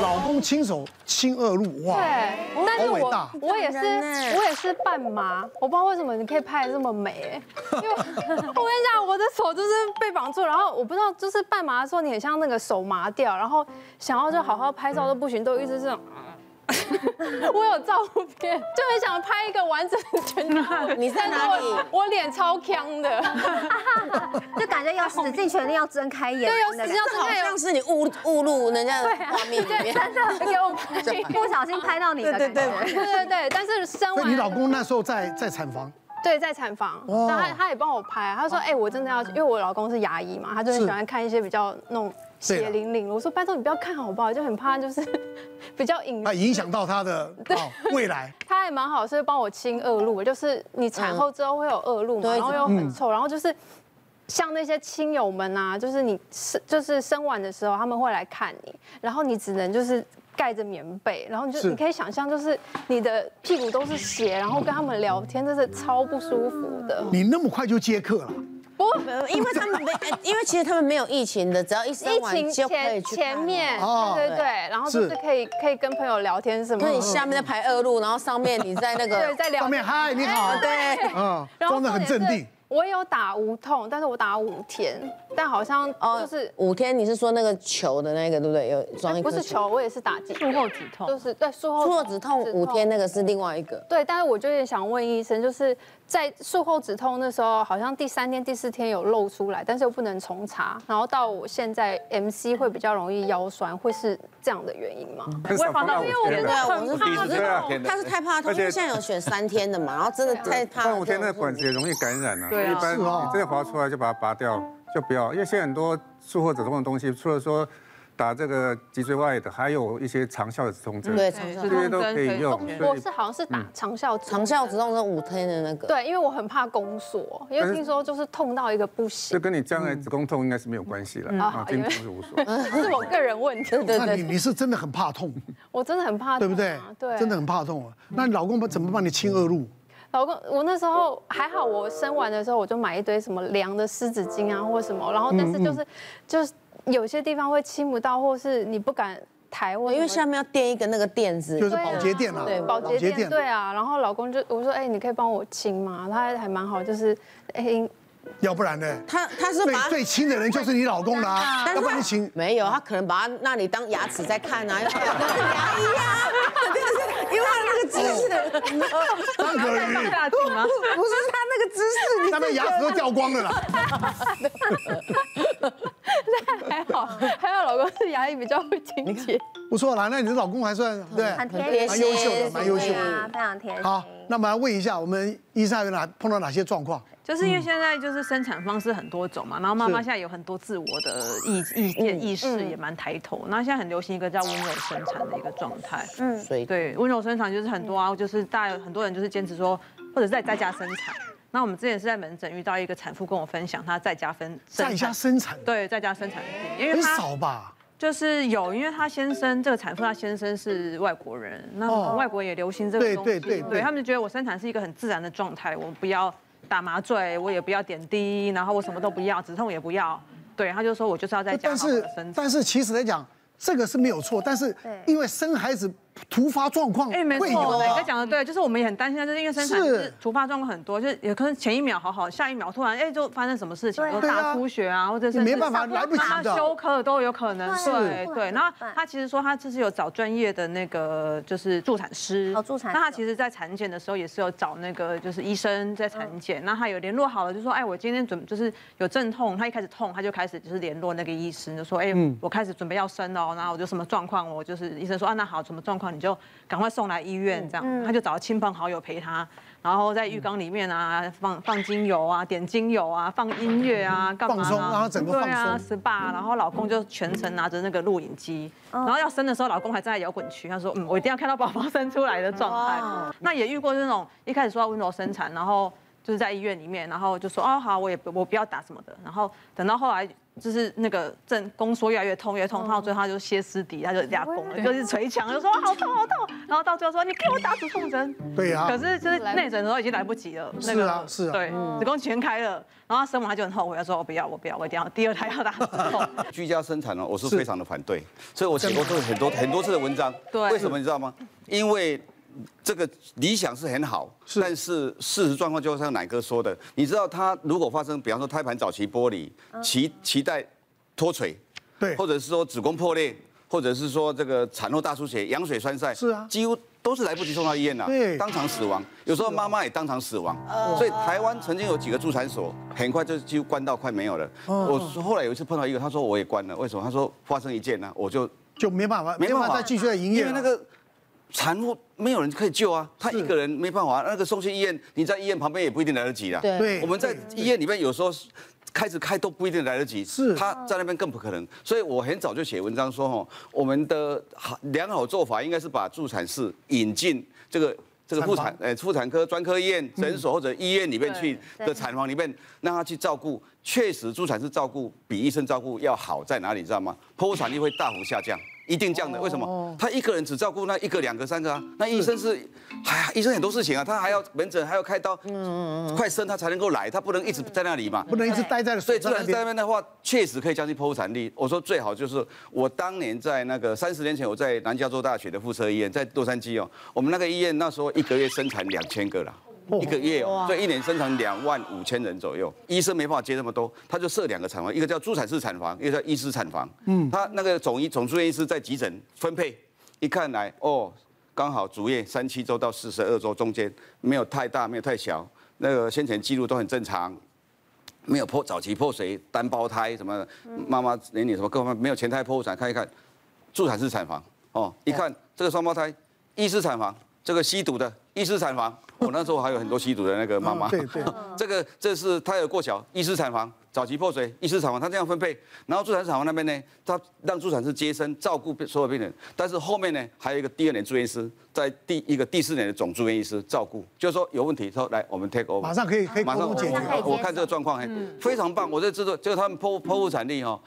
老公亲手亲恶路，哇，对，但是我好伟大我也是我也是半麻，我不知道为什么你可以拍的这么美，哎，因为我跟你讲，我的手就是被绑住，然后我不知道就是半麻的时候，你很像那个手麻掉，然后想要就好好拍照都不行，都一直这种。我有照片，就很想拍一个完整的全套。你在哪里？我脸超僵的，就感觉要使尽全力要睁开眼对，有睛的感觉，时要这好像是你误误入人家的画面里面。真的给我拍。不小心拍到你的对对。对对，但是生完你老公那时候在在产房，对在产房，哇然后他他也帮我拍啊，他说哎我真的要，因为我老公是牙医嘛，他就很喜欢看一些比较那种血淋淋的。我说拜托你不要看好不好？就很怕就是比较隐那影响到他的哦未来。他还蛮好，是帮我清恶露，就是你产后之后会有恶露嘛，然后又很臭，然后就是像那些亲友们啊，就是你生就是生完的时候他们会来看你，然后你只能就是盖着棉被，然后你就你可以想象就是你的屁股都是血，然后跟他们聊天，真是超不舒服的。你那么快就接客了，不，因为他们没，因为其实他们没有疫情的，只要一生疫情完就可以前去看前面，哦对对对，然后就是是可以可以跟朋友聊天什么的。那你下面在排二路，然后上面你在那个对在聊天上面嗨你好，对，嗯，装得很镇定。。我有打无痛，但是我打五天，但好像就是五天，你是说那个球的那个对不对？有装一颗不是球，我也是打击术后止痛就是对术后术后止痛五天那个是另外一个。对，但是我就也想问医生，就是在术后止痛那时候，好像第三天、第四天有露出来，但是又不能重查，然后到我现在 MC 会比较容易腰酸，会是这样的原因吗？很少碰到五天对啊，我是的，第一次怕他是太怕痛，因为现在有选三天的嘛，然后真的太怕。放五天那个管子也容易感染啊。对啊一般是哦你真的滑出来就把它拔掉，就不要，因为现在很多术后止痛的东西，除了说打这个脊椎外的，还有一些长效的止痛针，对，对长效这些都可以用。所以我是好像是打长效止长效止痛针五天的那个。对，因为我很怕宫缩，因为听说就是痛到一个不这行，跟你将来子宫痛应该是没有关系了啊，经痛是无所谓。是我个人问题。对你你是真的很怕痛，我真的很怕痛啊，对不对？对，真的很怕痛啊。那你老公怎么帮你清恶露？老公，我那时候还好，我生完的时候我就买一堆什么凉的湿纸巾啊，或什么，然后但是就是就是有些地方会亲不到，或是你不敢抬，或因为下面要垫一个那个垫子，就是保洁垫啊，对保洁垫，对啊，然后老公就我说，哎，你可以帮我亲吗？他还蛮好，就是哎，要不然呢？他他是把最最亲的人就是你老公啦，但是要不然你请没有，他可能把他那里当牙齿在看啊，牙医啊，因为他那个姿势，张可宇，大镜吗？不是他那个姿势，那边牙齿都掉光了啦。那还好，还好老公是牙医，比较会清洁。不错啦，那你的老公还算对，很贴心蛮优秀的，蛮优秀的。非常贴心。好，那我们来问一下，我们医生有哪碰到哪些状况？就是因为现在就是生产方式很多种嘛，然后妈妈现在有很多自我的意意见意识也蛮抬头，然后现在很流行一个叫温柔生产的一个状态。嗯，所以对，温柔生产就是很多啊，就是大家有很多人就是坚持说，或者是在在家生产。那我们之前是在门诊遇到一个产妇跟我分享，她在家分生在家生产，对在家生产因为很少吧？就是有，因为她先生这个产妇她先生是外国人，那哦外国也流行这个东西，对对对对他们就觉得我生产是一个很自然的状态，我不要打麻醉，我也不要点滴，然后我什么都不要，止痛也不要，对，他就说我就是要在家好好但是。但是其实来讲，这个是没有错，但是因为生孩子突发状况哎，没会有错，磊哥啊。讲的对，就是我们也很担心，就是因为生产是。就是突发状况很多，就是也可能前一秒好好，下一秒突然哎就发生什么事情，大出血啊，或者是没办法来不及的。休克都有可能，对对。然后他其实说他就是有找专业的那个就是助产师，哦助产师那他其实在产检的时候也是有找那个就是医生在产检，那他有联络好了，就说哎我今天准就是有阵痛，他一开始痛他就开始就是联络那个医师，就说哎我开始准备要生了，然后我就什么状况，我就是医生说啊那好什么状况你就赶快送来医院这样，他就找亲朋好友陪他。然后在浴缸里面啊，放放精油啊，点精油啊，放音乐啊，干嘛、啊？放松让他整个放松对啊，SPA，然后老公就全程拿着那个录影机，然后要生的时候，老公还站在摇滚区，他说，嗯，我一定要看到宝宝生出来的状态。那也遇过那种一开始说要温柔生产，然后就是在医院里面，然后就说，哦好，我也不我不要打什么的，然后等到后来就是那个正宫缩越来越痛越痛，到最后他就歇斯底，他就压弓了，就是捶墙，就说好痛好痛，然后到最后说你给我打止痛针。对呀。可是就是内诊的时候已经来不及了。是啊是啊。对，子宫全开了，然后他生完他就很后悔，他说我不要我不要，我一定要第二胎要打止痛。居家生产呢，我是非常的反对，所以我写过这很多很多次的文章。对。为什么你知道吗？因为。这个理想是很好，但是事实状况就像奶哥说的，你知道他如果发生，比方说胎盘早期剥离、脐脐带脱垂，对，或者是说子宫破裂，或者是说这个产后大出血、羊水栓塞，是啊，几乎都是来不及送到医院了，对，当场死亡，有时候妈妈也当场死亡，所以台湾曾经有几个助产所，很快就几乎关到快没有了。我后来有一次碰到一个，他说我也关了，为什么？他说发生一件呢，我就就没办法，没办法再继续在营业，因为那个。产妇没有人可以救啊，他一个人没办法。那个送去医院，你在医院旁边也不一定来得及啦。对，我们在医院里面有时候开始开都不一定来得及。是，他在那边更不可能。所以我很早就写文章说，哦，我们的好良好做法应该是把助产士引进这个这个妇产呃妇产科专科医院诊所或者医院里面去的产房里面，让他去照顾。确实，助产士照顾比医生照顾要好在哪里？你知道吗？剖产率会大幅下降。一定这样的，为什么？他一个人只照顾那一个、两个、三个啊？那医生是，哎呀，医生很多事情啊，他还要门诊，还要开刀，嗯快生他才能够来，他不能一直在那里嘛，不能一直待在那。所以，助产士在那边的话，确实可以降低剖腹产率。我说最好就是，我当年在那个三十年前，我在南加州大学的附设医院，在洛杉矶哦，我们那个医院那时候一个月生产两千个了。一个月哦，所以一年生产两万五千人左右，医生没办法接那么多，他就设两个产房，一个叫助产士产房，一个叫医师产房。嗯，他那个总医总住院医师在急诊分配，一看来哦，刚好足月三七周到四十二周中间没有太大，没有太小，那个先前记录都很正常，没有破早期破水、单胞胎什么，妈妈年龄什么各方面没有前胎剖腹产，看一看助产士产房。哦，一看这个双胞胎医师产房，这个吸毒的医师产房。我那时候还有很多吸毒的那个妈妈，对对，这个这是胎儿过小，医师产房，早期破水，医师产房，他这样分配，然后助产士产房那边呢，他让助产士接生照顾所有病人，但是后面呢还有一个第二年住院医师，在第一个第四年的总住院医师照顾，就是说有问题说来我们 take over，马上可以可以马上解决，我看这个状况还非常棒，我在制作就是他们剖剖腹产率哈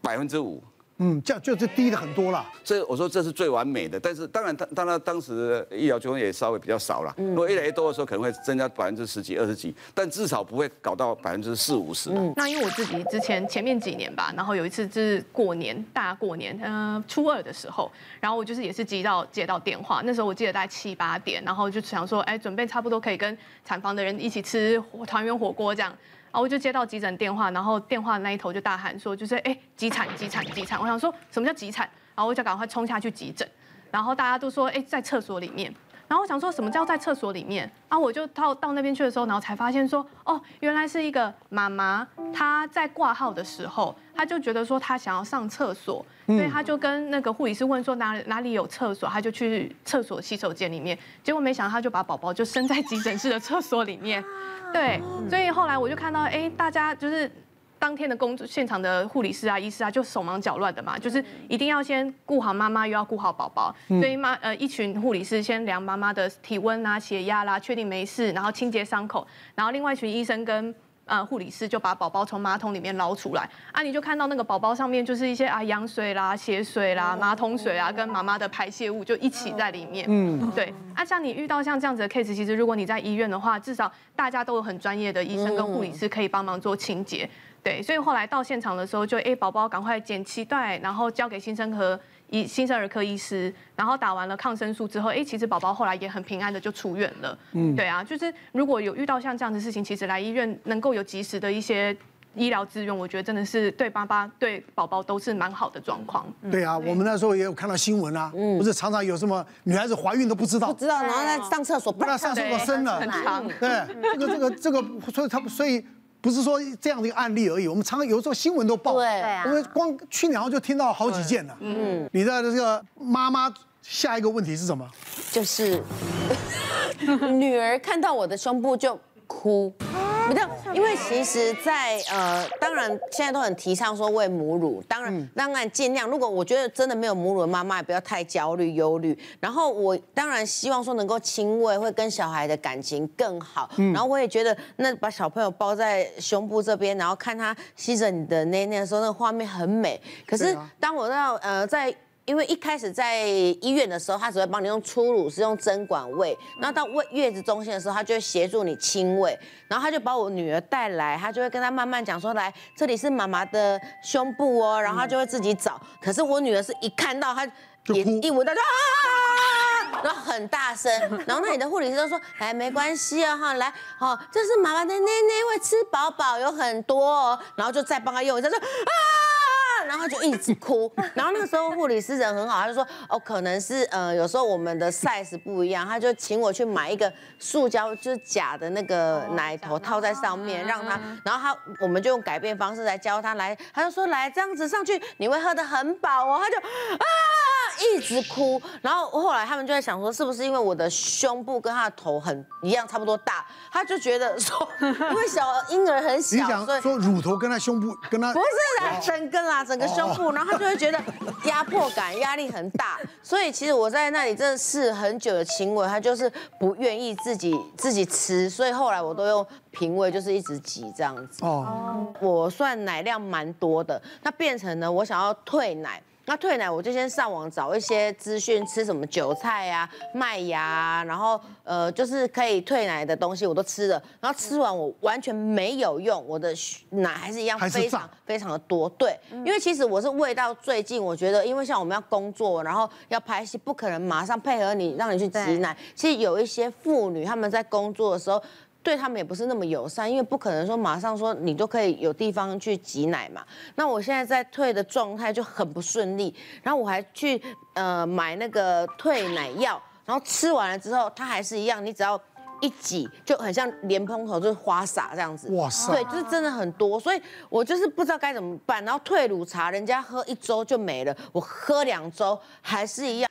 百分之五。嗯，这样就是低的很多了。这我说这是最完美的，但是当然，当当然当时医疗纠纷也稍微比较少了。如果越来越多的时候，可能会增加百分之十几、二十几，但至少不会搞到百分之四五十。嗯，那因为我自己之前前面几年吧，然后有一次就是过年大过年，呃，初二的时候，然后我就是也是接到接到电话，那时候我记得大概七八点，然后就想说，哎，准备差不多可以跟产房的人一起吃团圆火锅这样。然后我就接到急诊电话，然后电话那一头就大喊说，就是哎，急产急产急产！我想说什么叫急产？然后我就赶快冲下去急诊，然后大家都说哎，在厕所里面。然后我想说什么叫在厕所里面？啊，我就到到那边去的时候，然后才发现说，哦，原来是一个妈妈，她在挂号的时候，她就觉得说她想要上厕所，所以她就跟那个护理师问说哪哪里有厕所，她就去厕所洗手间里面，结果没想到她就把宝宝就生在急诊室的厕所里面。对，所以后来我就看到，哎，大家就是当天的工作现场的护理师啊、医师啊，就手忙脚乱的嘛，就是一定要先顾好妈妈，又要顾好宝宝，所以妈呃一群护理师先量妈妈的体温啊、血压啦，确定没事，然后清洁伤口，然后另外一群医生跟。呃，护理师就把宝宝从马桶里面捞出来，啊，你就看到那个宝宝上面就是一些啊羊水啦、血水啦、马桶水啊，跟妈妈的排泄物就一起在里面。嗯，对。啊，像你遇到像这样子的 case，其实如果你在医院的话，至少大家都有很专业的医生跟护理师可以帮忙做清洁。对，所以后来到现场的时候就，就哎宝宝赶快剪脐带，然后交给新生科。医新生儿科医师，然后打完了抗生素之后，哎，其实宝宝后来也很平安的就出院了。嗯，对啊，就是如果有遇到像这样的事情，其实来医院能够有及时的一些医疗资源，我觉得真的是对爸爸对宝宝都是蛮好的状况。对啊，我们那时候也有看到新闻啊，不是常常有什么女孩子怀孕都不知道，不知道，然后在上厕所，不知道上厕所生了，很长。对，这个这个这个，所以他所以。不是说这样的一个案例而已，我们常常有时候新闻都报，对啊，因为光去年好像就听到好几件了。嗯，你的这个妈妈下一个问题是什么？就是 女儿看到我的胸部就哭。不对，因为其实在，在呃，当然现在都很提倡说喂母乳，当然当然尽量。如果我觉得真的没有母乳的妈妈，也不要太焦虑忧虑。然后我当然希望说能够亲喂，会跟小孩的感情更好。然后我也觉得，那把小朋友抱在胸部这边，然后看他吸着你的奶奶的时候，那个画面很美。可是当我到呃在。因为一开始在医院的时候，他只会帮你用初乳，是用针管喂。然后到喂月子中心的时候，他就会协助你亲喂。然后他就把我女儿带来，他就会跟他慢慢讲说：“来，这里是妈妈的胸部哦。”然后他就会自己找。可是我女儿是一看到他，也一闻到就啊，然后很大声。然后那里的护理师都说：“哎，没关系啊，哈，来，哦，这是妈妈的奶奶，会吃饱饱，有很多哦。”然后就再帮他用一下，说啊。然后就一直哭，然后那个时候护理师人很好，他就说哦，可能是呃有时候我们的 size 不一样，他就请我去买一个塑胶就是假的那个奶头套在上面，让他，然后他我们就用改变方式来教他来，他就说来这样子上去你会喝得很饱哦，他就啊一直哭，然后后来他们就在想说是不是因为我的胸部跟他的头很一样差不多大，他就觉得说因为小婴儿很小，所以说乳头跟他胸部跟他不是啦，整个啦整。个胸部，然后他就会觉得压迫感、压力很大，所以其实我在那里真的试很久的亲喂，他就是不愿意自己自己吃，所以后来我都用瓶喂，就是一直挤这样子。哦，我算奶量蛮多的，那变成呢，我想要退奶。那退奶，我就先上网找一些资讯，吃什么韭菜啊、麦芽啊，然后呃，就是可以退奶的东西，我都吃了。然后吃完我完全没有用，我的奶还是一样非常非常的多。对，因为其实我是喂到最近，我觉得因为像我们要工作，然后要拍戏，不可能马上配合你让你去挤奶。其实有一些妇女他们在工作的时候。对他们也不是那么友善，因为不可能说马上说你就可以有地方去挤奶嘛。那我现在在退的状态就很不顺利，然后我还去呃买那个退奶药，然后吃完了之后它还是一样，你只要一挤就很像莲蓬头就是花洒这样子。哇塞！对，就是真的很多，所以我就是不知道该怎么办。然后退乳茶人家喝一周就没了，我喝两周还是一样。